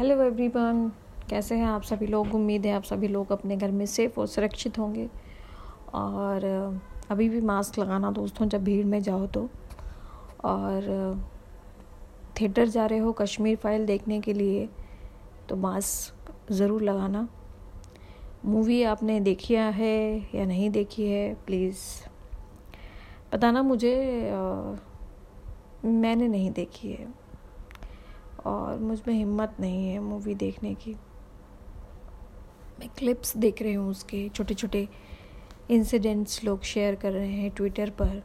Hello everyone, कैसे हैं आप सभी लोग? उम्मीद है आप सभी लोग अपने घर में सेफ़ और सुरक्षित होंगे। और अभी भी मास्क लगाना दोस्तों, जब भीड़ में जाओ तो। और थिएटर जा रहे हो, कश्मीर फ़ाइल देखने के लिए तो मास्क ज़रूर लगाना। मूवी आपने देखी है या नहीं देखी है प्लीज़ बताना मुझे मैंने नहीं देखी है। और मुझमें हिम्मत नहीं है मूवी देखने की। मैं क्लिप्स देख रही हूँ उसके छोटे छोटे इंसिडेंट्स लोग शेयर कर रहे हैं ट्विटर पर।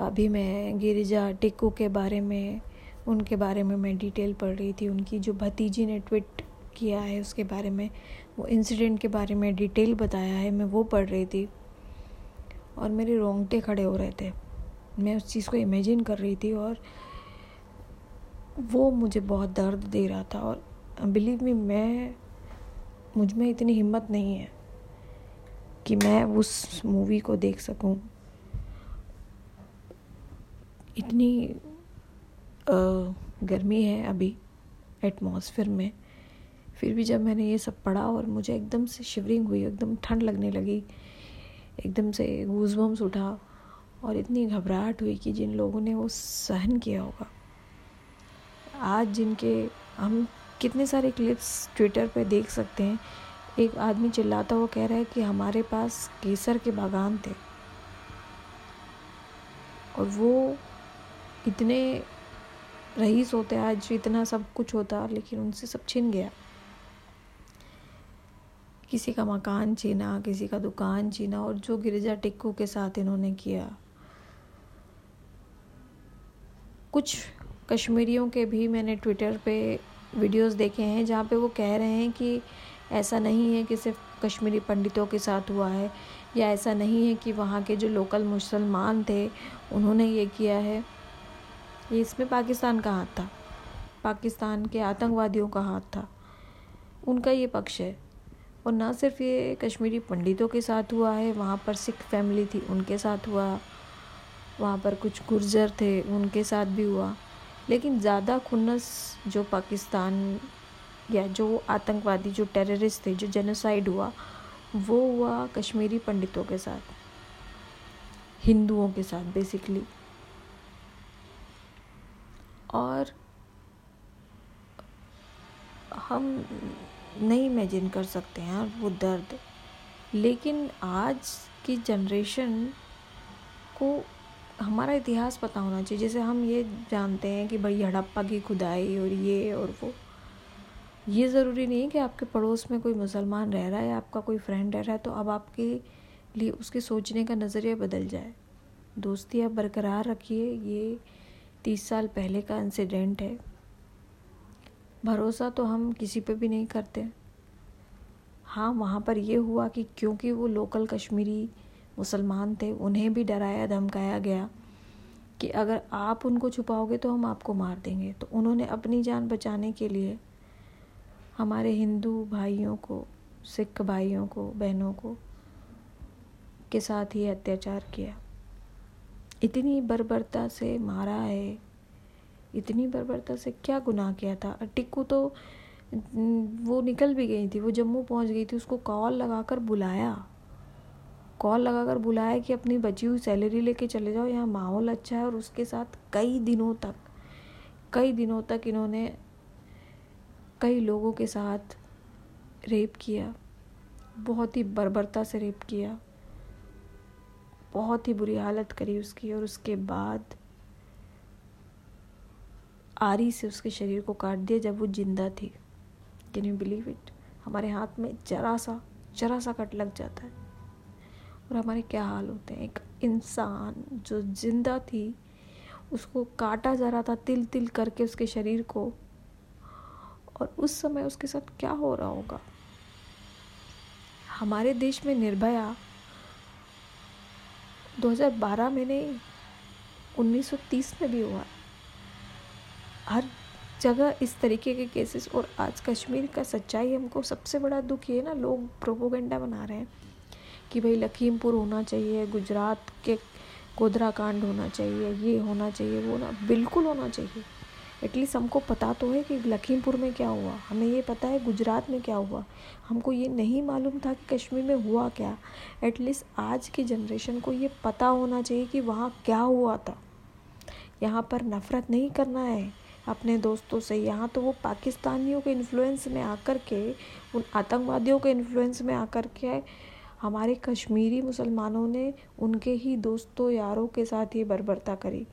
अभी मैं गिरिजा टिक्कू के बारे में, उनके बारे में मैं डिटेल पढ़ रही थी। उनकी जो भतीजी ने ट्वीट किया है उसके बारे में, वो इंसिडेंट के बारे में डिटेल बताया है, मैं वो पढ़ रही थी। और मेरे रोंगटे खड़े हो रहे थे। मैं उस चीज़ को इमेजिन कर रही थी और वो मुझे बहुत दर्द दे रहा था और बिलीव मी मैं, मुझमें इतनी हिम्मत नहीं है कि मैं उस मूवी को देख सकूँ। इतनी गर्मी है अभी एटमॉस्फेयर में। फिर भी जब मैंने ये सब पढ़ा और मुझे एकदम से शिवरिंग हुई, एकदम ठंड लगने लगी, एकदम से गूजबम्स उठा और इतनी घबराहट हुई कि जिन लोगों ने वो सहन किया होगा आज जिनके हम कितने सारे क्लिप्स ट्विटर पे देख सकते हैं, एक आदमी चिल्लाता हुआ कह रहा है कि हमारे पास केसर के बागान थे। और वो इतने रईस होते, आज इतना सब कुछ होता, लेकिन उनसे सब छिन गया। किसी का मकान छीना, किसी का दुकान छीना, और जो गिरिजा टिक्कू के साथ इन्होंने किया। कुछ कश्मीरियों के भी मैंने ट्विटर पे वीडियोस देखे हैं जहाँ पे वो कह रहे हैं कि ऐसा नहीं है कि सिर्फ़ कश्मीरी पंडितों के साथ हुआ है या ऐसा नहीं है कि वहाँ के जो लोकल मुसलमान थे, उन्होंने ये किया है। ये इसमें पाकिस्तान का हाथ था। पाकिस्तान के आतंकवादियों का हाथ था। उनका ये पक्ष है। और ना सिर्फ़ ये कश्मीरी पंडितों के साथ हुआ है, वहाँ पर सिख फैमिली थी, उनके साथ हुआ। वहाँ पर कुछ गुर्जर थे, उनके साथ भी हुआ। लेकिन ज़्यादा खुन्नस जो पाकिस्तान या जो आतंकवादी, जो टेररिस्ट थे, जो जेनोसाइड हुआ, वो हुआ कश्मीरी पंडितों के साथ, हिंदुओं के साथ बेसिकली और हम नहीं इमेजिन कर सकते हैं वो दर्द। लेकिन आज की जनरेशन को हमारा इतिहास पता होना चाहिए। जैसे हम ये जानते हैं कि भाई हड़प्पा की खुदाई और ये और वो। ये ज़रूरी नहीं कि आपके पड़ोस में कोई मुसलमान रह रहा है आपका कोई फ्रेंड रह रहा है तो अब आपके लिए उसके सोचने का नज़रिया बदल जाए। दोस्ती आप बरकरार रखिए। ये तीस साल पहले का इंसिडेंट है। भरोसा तो हम किसी पे भी नहीं करते। हाँ वहाँ पर ये हुआ कि क्योंकि वो लोकल कश्मीरी मुसलमान थे, उन्हें भी डराया, धमकाया गया कि अगर आप उनको छुपाओगे तो हम आपको मार देंगे। तो उन्होंने अपनी जान बचाने के लिए हमारे हिंदू भाइयों को, सिख भाइयों को, बहनों को, के साथ ही अत्याचार किया। इतनी बर्बरता से मारा है, इतनी बर्बरता से क्या गुनाह किया था? टिक्कू तो वो निकल भी गई थी, वो जम्मू पहुँच गई थी, उसको कॉल लगाकर बुलाया। कॉल लगाकर बुलाया कि अपनी बची हुई सैलरी लेके चले जाओ, यहाँ माहौल अच्छा है और उसके साथ कई दिनों तक, कई दिनों तक इन्होंने कई लोगों के साथ रेप किया, बहुत ही बर्बरता से रेप किया, बहुत ही बुरी हालत करी उसकी और उसके बाद आरी से उसके शरीर को काट दिया जब वो ज़िंदा थी। कैन यू बिलीव इट हमारे हाथ में जरा सा जरा सा कट लग जाता है। और हमारे क्या हाल होते हैं? एक इंसान जो ज़िंदा थी, उसको काटा जा रहा था तिल तिल करके उसके शरीर को। और उस समय उसके साथ क्या हो रहा होगा? हमारे देश में निर्भया। 2012 में नहीं 1930 में भी हुआ। हर जगह इस तरीके के केसेस और आज कश्मीर का सच्चाई हमको सबसे बड़ा दुख ये ना, लोग प्रोपोगंडा बना रहे हैं। कि भाई लखीमपुर होना चाहिए, गुजरात के गोधरा कांड होना चाहिए, ये होना चाहिए, वो ना बिल्कुल होना चाहिए। एटलीस्ट हमको पता तो है कि लखीमपुर में क्या हुआ। हमें ये पता है गुजरात में क्या हुआ। हमको ये नहीं मालूम था कि कश्मीर में हुआ क्या। एटलीस्ट आज की जनरेशन को ये पता होना चाहिए कि वहाँ क्या हुआ था। यहाँ पर नफ़रत नहीं करना है अपने दोस्तों से। यहाँ तो वो पाकिस्तानियों के इन्फ्लुएंस में आकर के, उन आतंकवादियों के इन्फ्लुएंस में आकर के हमारे कश्मीरी मुसलमानों ने उनके ही दोस्तों यारों के साथ ये बर्बरता करी।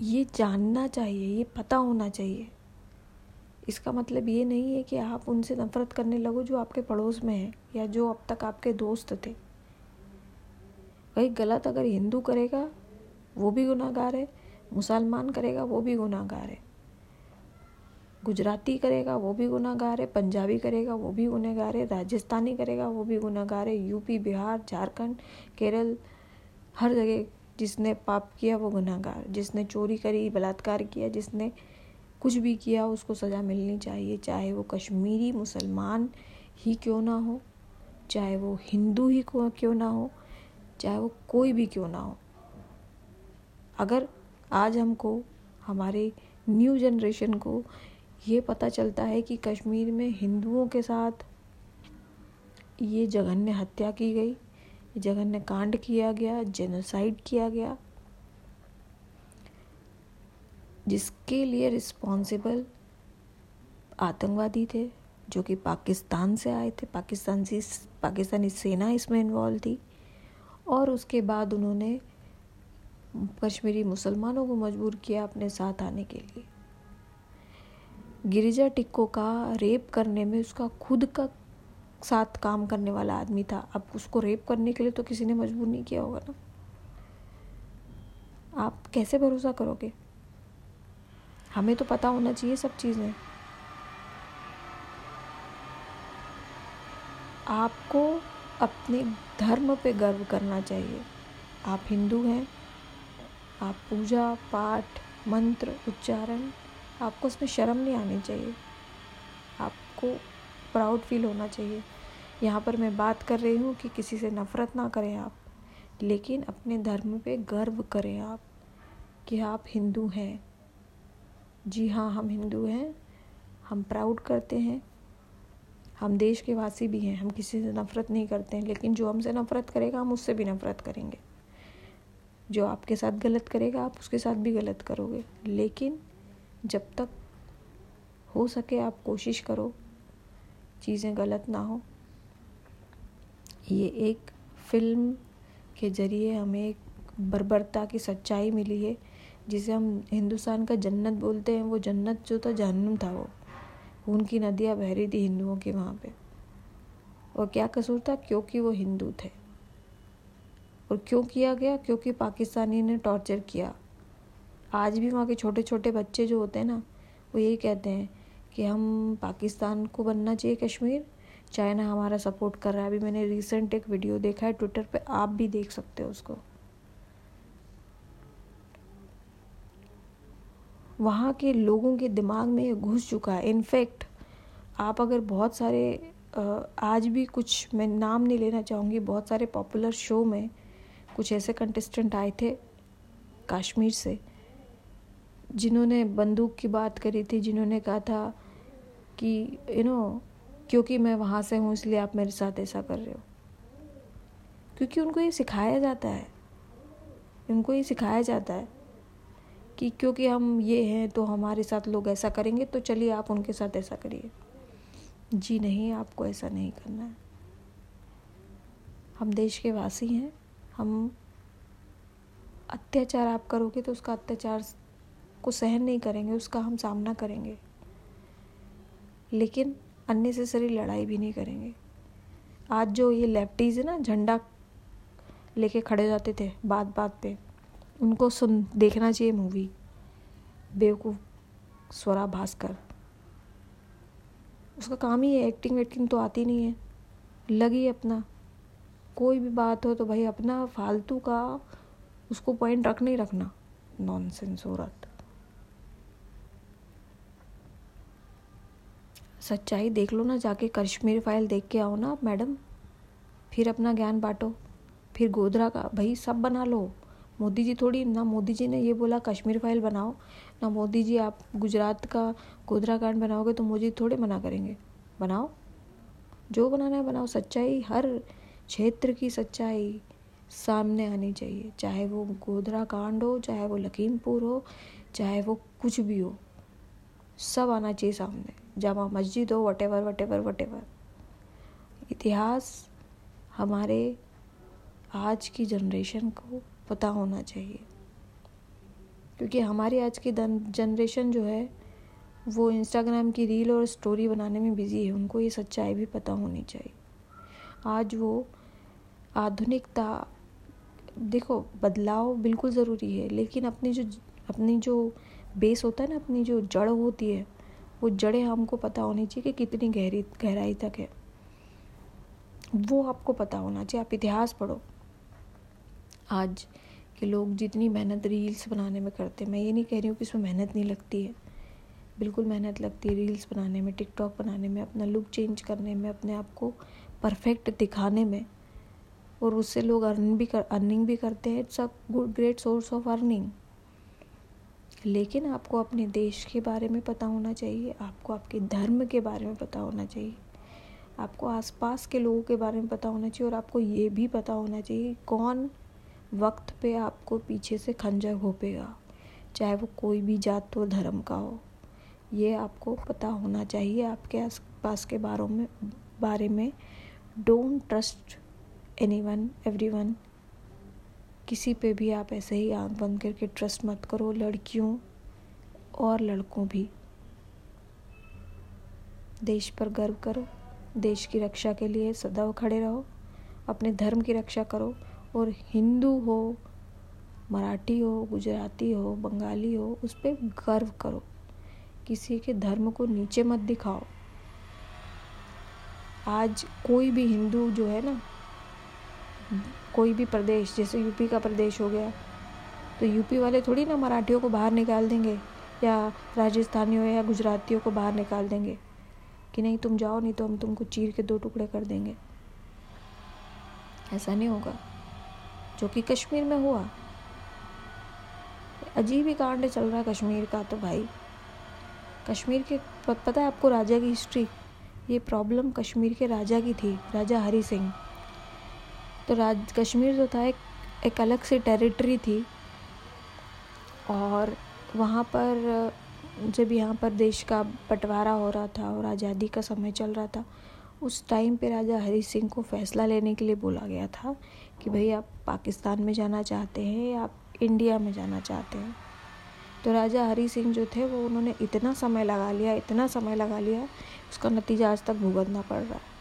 ये जानना चाहिए, ये पता होना चाहिए। इसका मतलब ये नहीं है कि आप उनसे नफ़रत करने लगो जो आपके पड़ोस में है या जो अब तक आपके दोस्त थे। वही गलत अगर हिंदू करेगा, वो भी गुनाहगार है, मुसलमान करेगा, वो भी गुनाहगार है। गुजराती करेगा, वो भी गुनागार है, पंजाबी करेगा, वो भी गुनहगार है, राजस्थानी करेगा, वो भी गुनाहगार है यूपी बिहार, झारखंड, केरल, हर जगह जिसने पाप किया वो गुनाहगार, जिसने चोरी करी, बलात्कार किया, जिसने कुछ भी किया, उसको सज़ा मिलनी चाहिए, चाहे वो कश्मीरी, मुसलमान ही क्यों ना हो, चाहे वो हिंदू ही क्यों ना हो, चाहे वो कोई भी क्यों ना हो। अगर आज हमको, हमारे न्यू जनरेशन को ये पता चलता है कि कश्मीर में हिंदुओं के साथ ये जघन्य हत्या की गई, जघन्य कांड किया गया जेनोसाइड किया गया, जिसके लिए रिस्पॉन्सिबल आतंकवादी थे, जो कि पाकिस्तान से आए थे। पाकिस्तान से पाकिस्तानी सेना इसमें इन्वॉल्व थी और उसके बाद उन्होंने कश्मीरी मुसलमानों को मजबूर किया अपने साथ आने के लिए। गिरिजा टिक्को का रेप करने में उसका खुद का साथ काम करने वाला आदमी था। अब उसको रेप करने के लिए तो किसी ने मजबूर नहीं किया होगा ना। आप कैसे भरोसा करोगे? हमें तो पता होना चाहिए सब चीज़ें। आपको अपने धर्म पे गर्व करना चाहिए। आप हिंदू हैं, आप पूजा पाठ, मंत्र, उच्चारण आपको उसमें शर्म नहीं आनी चाहिए। आपको प्राउड फील होना चाहिए। यहाँ पर मैं बात कर रही हूँ कि किसी से नफ़रत ना करें आप, लेकिन अपने धर्म पे गर्व करें आप कि आप हिंदू हैं। जी हाँ हम हिंदू हैं, हम प्राउड करते हैं। हम देश के वासी भी हैं, हम किसी से नफ़रत नहीं करते हैं, लेकिन जो हमसे नफ़रत करेगा, हम उससे भी नफ़रत करेंगे। जो आपके साथ गलत करेगा, आप उसके साथ भी गलत करोगे। लेकिन जब तक हो सके आप कोशिश करो, चीज़ें गलत ना हो। ये एक फ़िल्म के ज़रिए हमें एक बर्बरता की सच्चाई मिली है, जिसे हम हिंदुस्तान का जन्नत बोलते हैं। वो जन्नत जो था, जहन्नुम था वो। उनकी नदियाँ बह रही थी हिंदुओं की वहाँ पे। और क्या कसूर था? क्योंकि वो हिंदू थे। और क्यों किया गया? क्योंकि पाकिस्तानी ने टॉर्चर किया। आज भी वहाँ के छोटे छोटे बच्चे जो होते हैं ना, वो यही कहते हैं कि हम पाकिस्तान को बनना चाहिए कश्मीर। चाइना हमारा सपोर्ट कर रहा है। अभी मैंने रिसेंट एक वीडियो देखा है ट्विटर पे, आप भी देख सकते हो उसको। वहाँ के लोगों के दिमाग में ये घुस चुका है। इनफैक्ट आप अगर बहुत सारे आज भी कुछ, मैं नाम नहीं लेना चाहूँगी, बहुत सारे पॉपुलर शो में कुछ ऐसे कंटेस्टेंट आए थे कश्मीर से। जिन्होंने बंदूक की बात करी थी, जिन्होंने कहा था कि यू नो क्योंकि मैं वहाँ से हूँ, इसलिए आप मेरे साथ ऐसा कर रहे हो। क्योंकि उनको ये सिखाया जाता है। उनको ये सिखाया जाता है कि क्योंकि हम ये हैं तो हमारे साथ लोग ऐसा करेंगे तो चलिए आप उनके साथ ऐसा करिए। जी नहीं, आपको ऐसा नहीं करना है। हम देश के वासी हैं। हम अत्याचार आप करोगे तो उसका अत्याचार को सहन नहीं करेंगे, उसका हम सामना करेंगे। लेकिन अननेसेसरी लड़ाई भी नहीं करेंगे। आज जो ये लेफ्टीज है ना, झंडा लेके खड़े जाते थे बात बात पे, उनको सुन, देखना चाहिए मूवी बेवकूफ़ स्वरा भास्कर। उसका काम ही है एक्टिंग वेक्टिंग तो आती नहीं है। लगी अपना। कोई भी बात हो तो भाई अपना, फालतू का, उसको पॉइंट रख नहीं रखना। नॉनसेंस औरत सच्चाई देख लो ना, जाके कश्मीर फ़ाइल देख के आओ ना मैडम। फिर अपना ज्ञान बांटो। फिर गोधरा का, भाई, सब बना लो। मोदी जी थोड़ी, ना मोदी जी ने ये बोला, कश्मीर फ़ाइल बनाओ। ना मोदी जी, आप गुजरात का गोधरा कांड बनाओगे तो मोदी थोड़े मना करेंगे। बनाओ। जो बनाना है बनाओ। सच्चाई, हर क्षेत्र की सच्चाई सामने आनी चाहिए। चाहे वो गोधरा कांड हो, चाहे वो लखीमपुर हो, चाहे वो कुछ भी हो, सब आना चाहिए सामने। जामा मस्जिद हो whatever whatever whatever इतिहास हमारे आज की जनरेशन को पता होना चाहिए। क्योंकि हमारी आज की जनरेशन जो है, वो इंस्टाग्राम की रील और स्टोरी बनाने में बिज़ी है, उनको ये सच्चाई भी पता होनी चाहिए। आज वो आधुनिकता, देखो, बदलाव बिल्कुल ज़रूरी है, लेकिन अपनी जो अपनी जो बेस होता है ना, अपनी जो जड़ होती है वो जड़ें हमको पता होनी चाहिए कि कितनी गहरी, गहराई तक है। वो आपको पता होना चाहिए। आप इतिहास पढ़ो। आज के लोग जितनी मेहनत रील्स बनाने में करते हैं, मैं ये नहीं कह रही हूँ कि इसमें मेहनत नहीं लगती है। बिल्कुल मेहनत लगती है रील्स बनाने में, टिकटॉक बनाने में, अपना लुक चेंज करने में, अपने आप को परफेक्ट दिखाने में। और उससे लोग अर्न भी कर, अर्निंग भी करते हैं। It's a good, great source of earning. लेकिन आपको अपने देश के बारे में पता होना चाहिए, आपको आपके धर्म के बारे में पता होना चाहिए। आपको आसपास के लोगों के बारे में पता होना चाहिए और आपको ये भी पता होना चाहिए कौन वक्त पे आपको पीछे से खंजर घोपेगा, चाहे वो कोई भी जात और धर्म का हो। ये आपको पता होना चाहिए। आपके आस पास के बारों में, बारे में। Don't trust anyone everyone किसी पे भी आप ऐसे ही आँख बंद करके ट्रस्ट मत करो, लड़कियों और लड़कों भी। देश पर गर्व करो, देश की रक्षा के लिए सदैव खड़े रहो, अपने धर्म की रक्षा करो, और हिंदू हो, मराठी हो, गुजराती हो, बंगाली हो, उस पर गर्व करो। किसी के धर्म को नीचे मत दिखाओ। आज कोई भी हिंदू जो है ना कोई भी प्रदेश, जैसे यूपी का प्रदेश हो गया तो यूपी वाले थोड़ी ना मराठियों को बाहर निकाल देंगे, या राजस्थानियों या गुजरातियों को बाहर निकाल देंगे, कि नहीं तुम जाओ, नहीं तो हम तुमको चीर के दो टुकड़े कर देंगे। ऐसा नहीं होगा। जो कि कश्मीर में हुआ। अजीब ही कांड चल रहा है कश्मीर का तो भाई। कश्मीर के, पता है आपको राजा की हिस्ट्री ये प्रॉब्लम कश्मीर के राजा की थी, राजा हरी सिंह। तो राज, कश्मीर जो था एक एक अलग से टेरिटरी थी। और वहाँ पर, जब यहाँ पर देश का बंटवारा हो रहा था और आज़ादी का समय चल रहा था, उस टाइम पे राजा हरी सिंह को फ़ैसला लेने के लिए बोला गया था कि भाई आप पाकिस्तान में जाना चाहते हैं या आप इंडिया में जाना चाहते हैं। तो राजा हरी सिंह जो थे, वो उन्होंने इतना समय लगा लिया, इतना समय लगा लिया, उसका नतीजा आज तक भुगतना पड़ रहा है।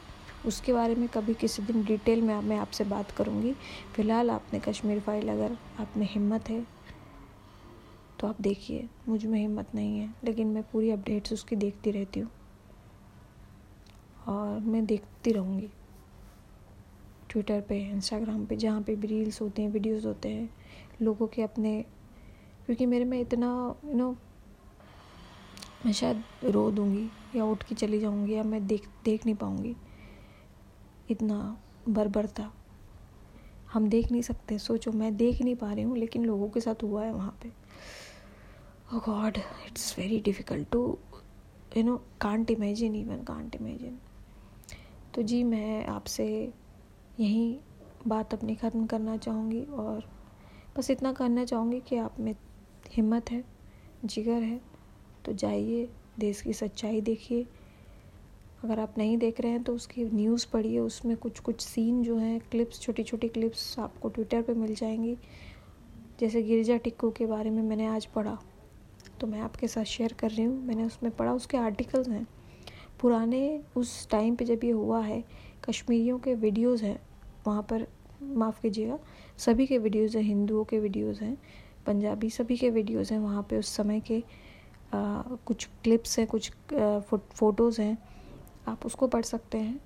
उसके बारे में कभी किसी दिन डिटेल में मैं आपसे बात करूँगी। फ़िलहाल आपने कश्मीर फ़ाइल अगर आप में हिम्मत है तो आप देखिए। मुझमें हिम्मत नहीं है, लेकिन मैं पूरी अपडेट्स उसकी देखती रहती हूँ। और मैं देखती रहूँगी। ट्विटर पे, इंस्टाग्राम पे, जहाँ पे भी रील्स होते हैं, वीडियोस होते हैं, लोगों के अपने, क्योंकि मेरे में इतना यू नो मैं शायद रो दूँगी या उठ के चली जाऊँगी या मैं देख देख नहीं पाऊँगी। इतना बर्बरता हम देख नहीं सकते। सोचो, मैं देख नहीं पा रही हूँ, लेकिन लोगों के साथ हुआ है वहाँ पे। God, it's very difficult to, you know, can't imagine even, can't imagine तो जी, मैं आपसे यही बात अपनी ख़त्म करना चाहूँगी और बस इतना करना चाहूँगी कि आप में हिम्मत है, जिगर है। तो जाइए, देश की सच्चाई देखिए। अगर आप नहीं देख रहे हैं तो उसकी न्यूज़ पढ़िए उसमें कुछ कुछ सीन जो हैं क्लिप्स छोटी छोटी क्लिप्स आपको ट्विटर पे मिल जाएँगी। जैसे गिरजा टिक्कू के बारे में मैंने आज पढ़ा तो मैं आपके साथ शेयर कर रही हूँ। मैंने उसमें पढ़ा उसके आर्टिकल्स हैं। पुराने उस टाइम पे जब ये हुआ है कश्मीरियों के वीडियोज़ हैं वहाँ पर माफ़ कीजिएगा सभी के वीडियोज़ हैं हिंदुओं के वीडियोज़ हैं पंजाबी सभी के वीडियोज़ हैं वहाँ पे उस समय के आ, कुछ क्लिप्स हैं कुछ फ़ोटोज़ हैं। आप उसको पढ़ सकते हैं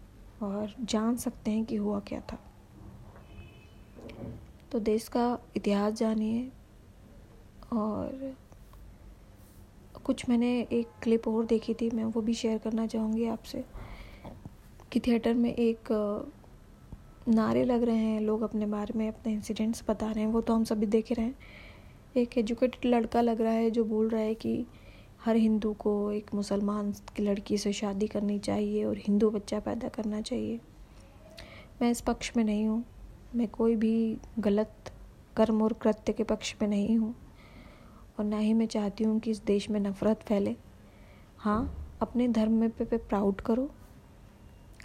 और जान सकते हैं कि हुआ क्या था। तो देश का इतिहास जानिए और कुछ मैंने एक क्लिप और देखी थी, मैं वो भी शेयर करना चाहूँगी आपसे कि थिएटर में एक नारे लग रहे हैं, लोग अपने बारे में अपने इंसिडेंट्स बता रहे हैं, वो तो हम सभी देख रहे हैं। एक एजुकेटेड लड़का लग रहा है जो बोल रहा है कि हर हिंदू को एक मुसलमान की लड़की से शादी करनी चाहिए और हिंदू बच्चा पैदा करना चाहिए। मैं इस पक्ष में नहीं हूँ। मैं कोई भी गलत कर्म और कृत्य के पक्ष में नहीं हूँ। और ना ही मैं चाहती हूँ कि इस देश में नफ़रत फैले। हाँ अपने धर्म में पे, पे प्राउड करो।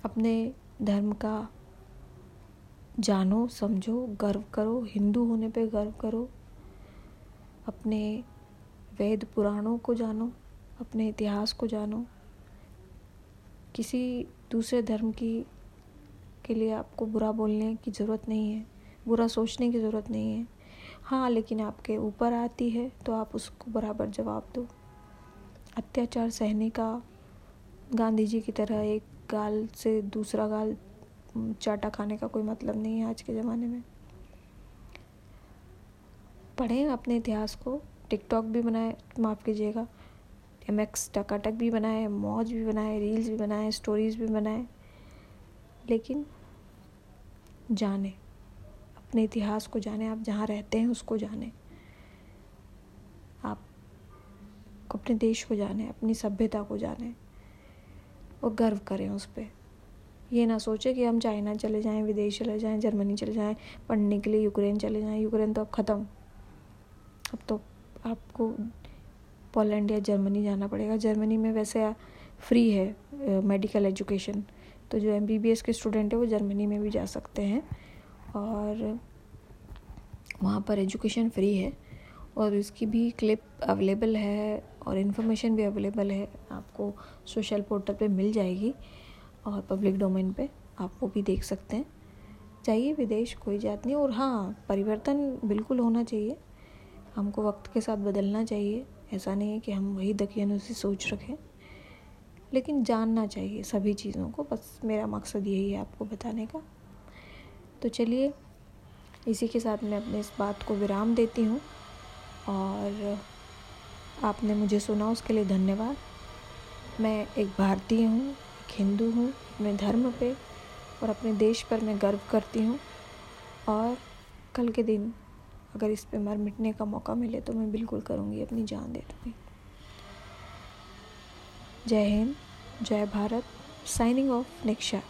अपने धर्म का जानो समझो गर्व करो। हिंदू होने पे गर्व करो। अपने वेद पुराणों को जानो, अपने इतिहास को जानो। किसी दूसरे धर्म की, के लिए आपको बुरा बोलने की ज़रूरत नहीं है, बुरा सोचने की ज़रूरत नहीं है। हाँ लेकिन आपके ऊपर आती है तो आप उसको बराबर जवाब दो। अत्याचार सहने का, गांधी जी की तरह एक गाल से दूसरा गाल चाटा खाने का कोई मतलब नहीं है आज के ज़माने में। पढ़ें अपने इतिहास को टिकटॉक भी बनाए, माफ़ कीजिएगा। एम एक्स टकाटक भी बनाए, मौज भी बनाए, रील्स भी बनाए स्टोरीज भी बनाए। लेकिन जाने, अपने इतिहास को जाने, आप जहाँ रहते हैं उसको जाने। आप अपने देश को जाने, अपनी सभ्यता को जाने, और गर्व करें उस पर ये ना सोचे कि हम चाइना चले जाएँ, विदेश चले जाएँ, जर्मनी चले जाएँ, पढ़ने के लिए यूक्रेन चले जाएँ, यूक्रेन तो अब ख़त्म। अब तो आपको पोलैंड या जर्मनी जाना पड़ेगा। जर्मनी में वैसे फ्री है मेडिकल एजुकेशन तो जो एमबीबीएस के स्टूडेंट है, वो जर्मनी में भी जा सकते हैं। और वहाँ पर एजुकेशन फ्री है। और इसकी भी क्लिप अवेलेबल है और इन्फॉर्मेशन भी अवेलेबल है। आपको सोशल पोर्टल पे मिल जाएगी और पब्लिक डोमेन पे आप वो भी देख सकते हैं। चाहिए विदेश कोई जात नहीं। और हाँ परिवर्तन बिल्कुल होना चाहिए। हमको वक्त के साथ बदलना चाहिए। ऐसा नहीं है कि हम वही दकियानुसी सोच रखें, लेकिन जानना चाहिए सभी चीज़ों को। बस मेरा मकसद यही है आपको बताने का। तो चलिए, इसी के साथ मैं अपने इस बात को विराम देती हूँ, और आपने मुझे सुना, उसके लिए धन्यवाद। मैं एक भारतीय हूँ, एक हिंदू हूँ, अपने धर्म पे और अपने देश पर मैं गर्व करती हूँ। और कल के दिन अगर इस पे मर मिटने का मौका मिले तो मैं बिल्कुल करूँगी अपनी जान दे दूँगी जय हिंद, जय भारत साइनिंग ऑफ़ निक्षा